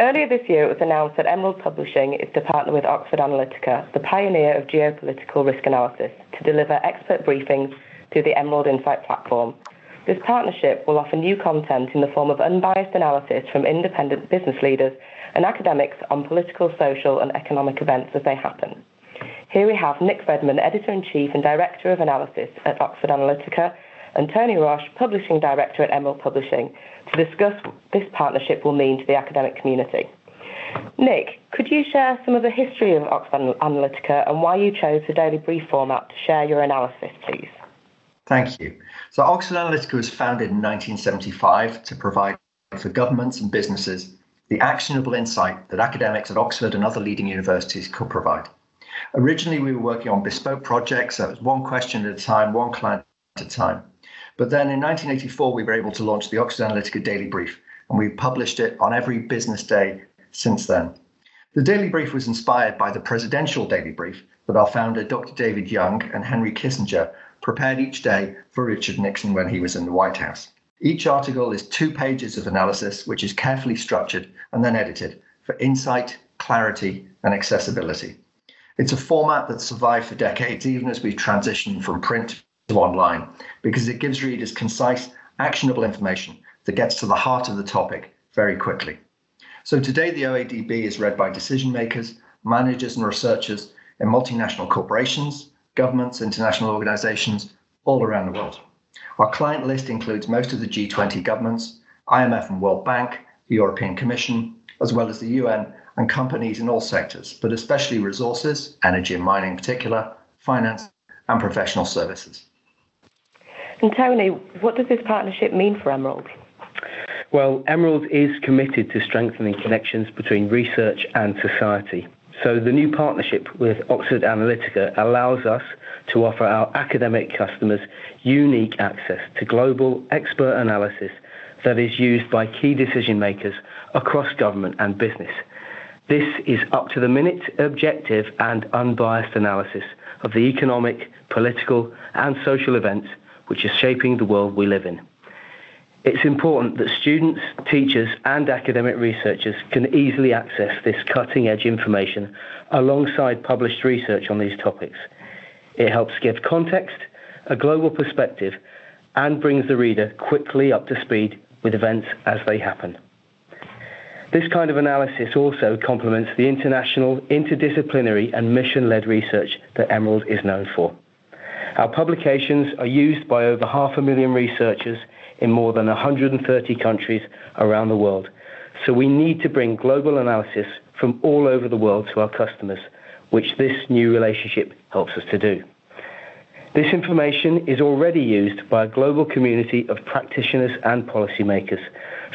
Earlier this year, it was announced that Emerald Publishing is to partner with Oxford Analytica, the pioneer of geopolitical risk analysis, to deliver expert briefings through the Emerald Insight platform. This partnership will offer new content in the form of unbiased analysis from independent business leaders and academics on political, social, and economic events as they happen. Here we have Nick Redman, Editor-in-Chief and Director of Analysis at Oxford Analytica, and Tony Roche, Publishing Director at Emerald Publishing, to discuss what this partnership will mean to the academic community. Nick, could you share some of the history of Oxford Analytica and why you chose the daily brief format to share your analysis, please? Thank you. So, Oxford Analytica was founded in 1975 to provide for governments and businesses the actionable insight that academics at Oxford and other leading universities could provide. Originally, we were working on bespoke projects, so it was one question at a time, one client at a time. But then in 1984, we were able to launch the Oxford Analytica Daily Brief, and we've published it on every business day since then. The Daily Brief was inspired by the presidential Daily Brief that our founder, Dr. David Young and Henry Kissinger, prepared each day for Richard Nixon when he was in the White House. Each article is two pages of analysis, which is carefully structured and then edited for insight, clarity, and accessibility. It's a format that's survived for decades, even as we've transitioned from print online because it gives readers concise, actionable information that gets to the heart of the topic very quickly. So today, the OADB is read by decision makers, managers, and researchers in multinational corporations, governments, international organizations all around the world. Our client list includes most of the G20 governments, IMF and World Bank, the European Commission, as well as the UN and companies in all sectors, but especially resources, energy and mining in particular, finance, and professional services. And Tony, what does this partnership mean for Emerald? Well, Emerald is committed to strengthening connections between research and society. So the new partnership with Oxford Analytica allows us to offer our academic customers unique access to global expert analysis that is used by key decision makers across government and business. This is up to the minute objective and unbiased analysis of the economic, political, and social events which is shaping the world we live in. It's important that students, teachers, and academic researchers can easily access this cutting edge information alongside published research on these topics. It helps give context, a global perspective, and brings the reader quickly up to speed with events as they happen. This kind of analysis also complements the international, interdisciplinary, and mission led research that Emerald is known for. Our publications are used by over half a million researchers in more than 130 countries around the world. So we need to bring global analysis from all over the world to our customers, which this new relationship helps us to do. This information is already used by a global community of practitioners and policymakers.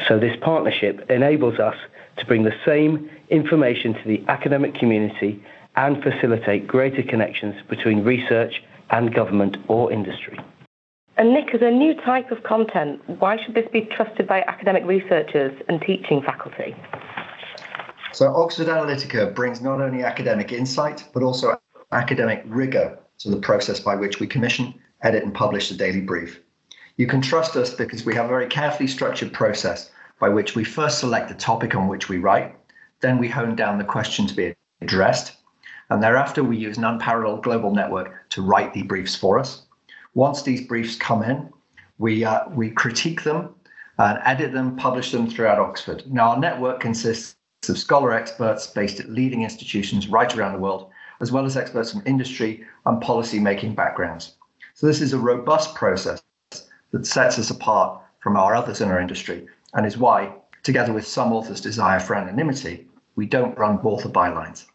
So this partnership enables us to bring the same information to the academic community and facilitate greater connections between research and government or industry. And Nick, as a new type of content, why should this be trusted by academic researchers and teaching faculty? So, Oxford Analytica brings not only academic insight, but also academic rigor to the process by which we commission, edit, and publish the daily brief. You can trust us because we have a very carefully structured process by which we first select the topic on which we write, then we hone down the question to be addressed, and thereafter we use an unparalleled global network to write the briefs for us. Once these briefs come in, we, uh, we critique them and edit them, publish them throughout Oxford. Now, our network consists of scholar experts based at leading institutions right around the world, as well as experts from industry and policy making backgrounds. So, this is a robust process that sets us apart from our others in our industry and is why, together with some authors' desire for anonymity, we don't run author bylines.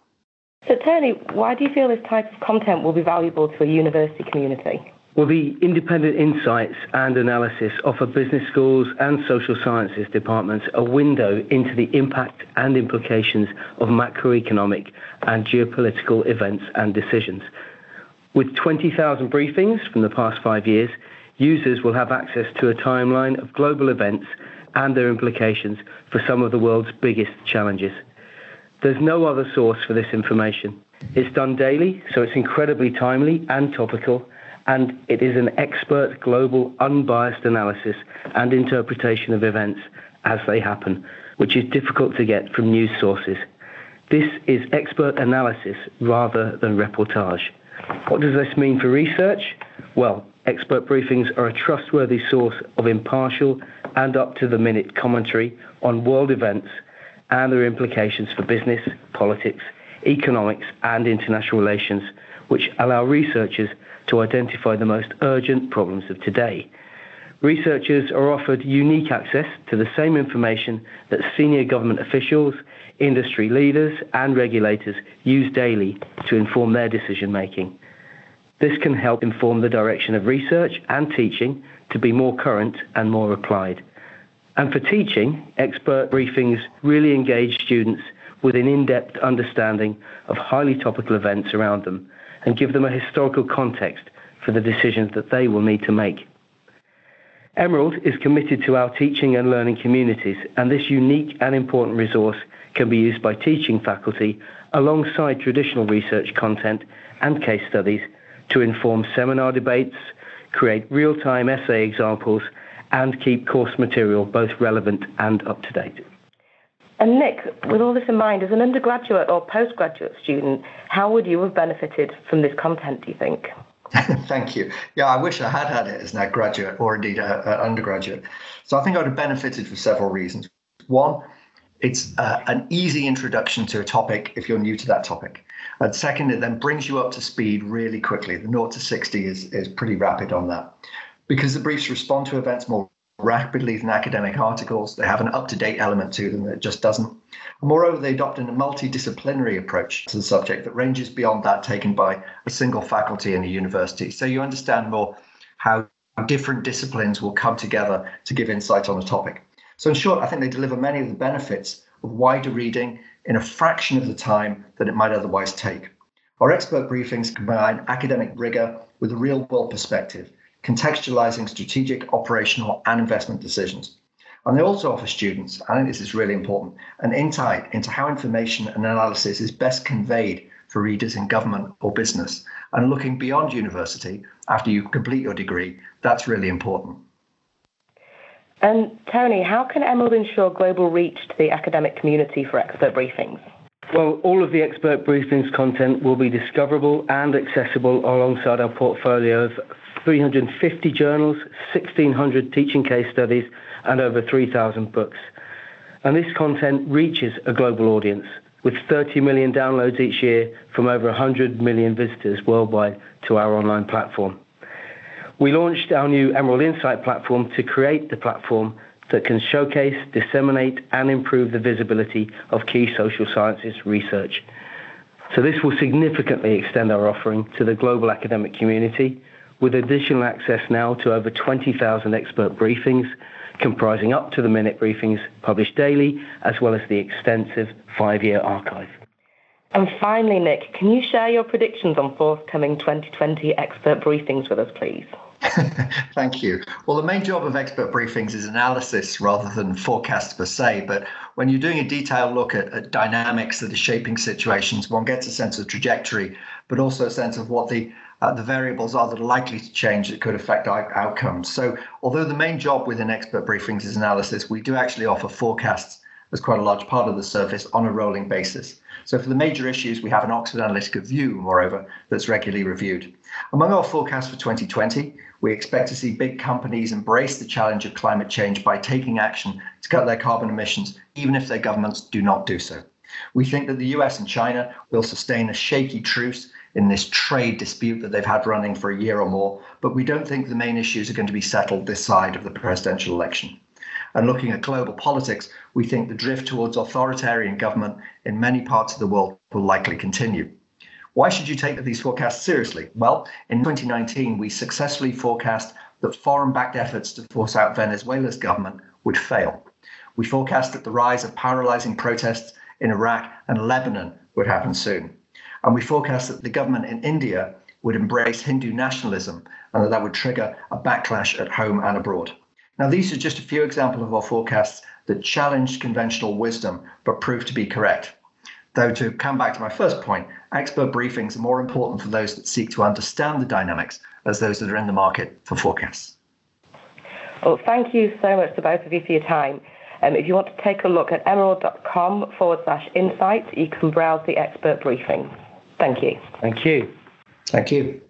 So, Tony, why do you feel this type of content will be valuable to a university community? Well, the independent insights and analysis offer business schools and social sciences departments a window into the impact and implications of macroeconomic and geopolitical events and decisions. With 20,000 briefings from the past five years, users will have access to a timeline of global events and their implications for some of the world's biggest challenges. There's no other source for this information. It's done daily, so it's incredibly timely and topical, and it is an expert global unbiased analysis and interpretation of events as they happen, which is difficult to get from news sources. This is expert analysis rather than reportage. What does this mean for research? Well, expert briefings are a trustworthy source of impartial and up to the minute commentary on world events and their implications for business, politics, economics, and international relations, which allow researchers to identify the most urgent problems of today. Researchers are offered unique access to the same information that senior government officials, industry leaders, and regulators use daily to inform their decision making. This can help inform the direction of research and teaching to be more current and more applied. And for teaching, expert briefings really engage students with an in depth understanding of highly topical events around them and give them a historical context for the decisions that they will need to make. Emerald is committed to our teaching and learning communities, and this unique and important resource can be used by teaching faculty alongside traditional research content and case studies to inform seminar debates, create real time essay examples, and keep course material both relevant and up to date. And Nick, with all this in mind, as an undergraduate or postgraduate student, how would you have benefited from this content, do you think? Thank you. Yeah, I wish I had had it as an graduate or indeed an undergraduate. So I think I would have benefited for several reasons. One, it's uh, an easy introduction to a topic if you're new to that topic. And second, it then brings you up to speed really quickly. The 0 to 60 is, is pretty rapid on that. Because the briefs respond to events more rapidly than academic articles, they have an up to date element to them that just doesn't. Moreover, they adopt a multidisciplinary approach to the subject that ranges beyond that taken by a single faculty in a university. So you understand more how different disciplines will come together to give insight on a topic. So, in short, I think they deliver many of the benefits of wider reading in a fraction of the time that it might otherwise take. Our expert briefings combine academic rigor with a real world perspective, contextualizing strategic, operational, and investment decisions. And they also offer students, I think this is really important, an insight into how information and analysis is best conveyed for readers in government or business. And looking beyond university after you complete your degree, that's really important. And Tony, how can Emerald ensure global reach to the academic community for expert briefings? Well, all of the expert briefings content will be discoverable and accessible alongside our portfolio of 350 journals, 1,600 teaching case studies, and over 3,000 books. And this content reaches a global audience with 30 million downloads each year from over 100 million visitors worldwide to our online platform. We launched our new Emerald Insight platform to create the platform that can showcase, disseminate, and improve the visibility of key social sciences research. So, this will significantly extend our offering to the global academic community with additional access now to over 20,000 expert briefings, comprising up to the minute briefings published daily, as well as the extensive five year archive. And finally, Nick, can you share your predictions on forthcoming 2020 expert briefings with us, please? Thank you. Well, the main job of expert briefings is analysis rather than forecasts per se. But when you're doing a detailed look at, at, dynamics that are shaping situations, one gets a sense of trajectory, but also a sense of what the uh, the variables are that are likely to change that could affect our outcomes. So, although the main job within expert briefings is analysis, we do actually offer forecasts as quite a large part of the service on a rolling basis. So, for the major issues, we have an Oxford Analytica view, moreover, that's regularly reviewed. Among our forecasts for 2020, we expect to see big companies embrace the challenge of climate change by taking action to cut their carbon emissions, even if their governments do not do so. We think that the US and China will sustain a shaky truce in this trade dispute that they've had running for a year or more, but we don't think the main issues are going to be settled this side of the presidential election. And looking at global politics, we think the drift towards authoritarian government in many parts of the world will likely continue. Why should you take these forecasts seriously? Well, in 2019, we successfully forecast that foreign backed efforts to force out Venezuela's government would fail. We forecast that the rise of paralyzing protests in Iraq and Lebanon would happen soon. And we forecast that the government in India would embrace Hindu nationalism and that that would trigger a backlash at home and abroad. Now, these are just a few examples of our forecasts that challenged conventional wisdom but proved to be correct. Though, to come back to my first point, expert briefings are more important for those that seek to understand the dynamics as those that are in the market for forecasts. Well, thank you so much to both of you for your time. Um, if you want to take a look at emerald.com forward slash insights, you can browse the expert briefing. Thank you. Thank you. Thank you.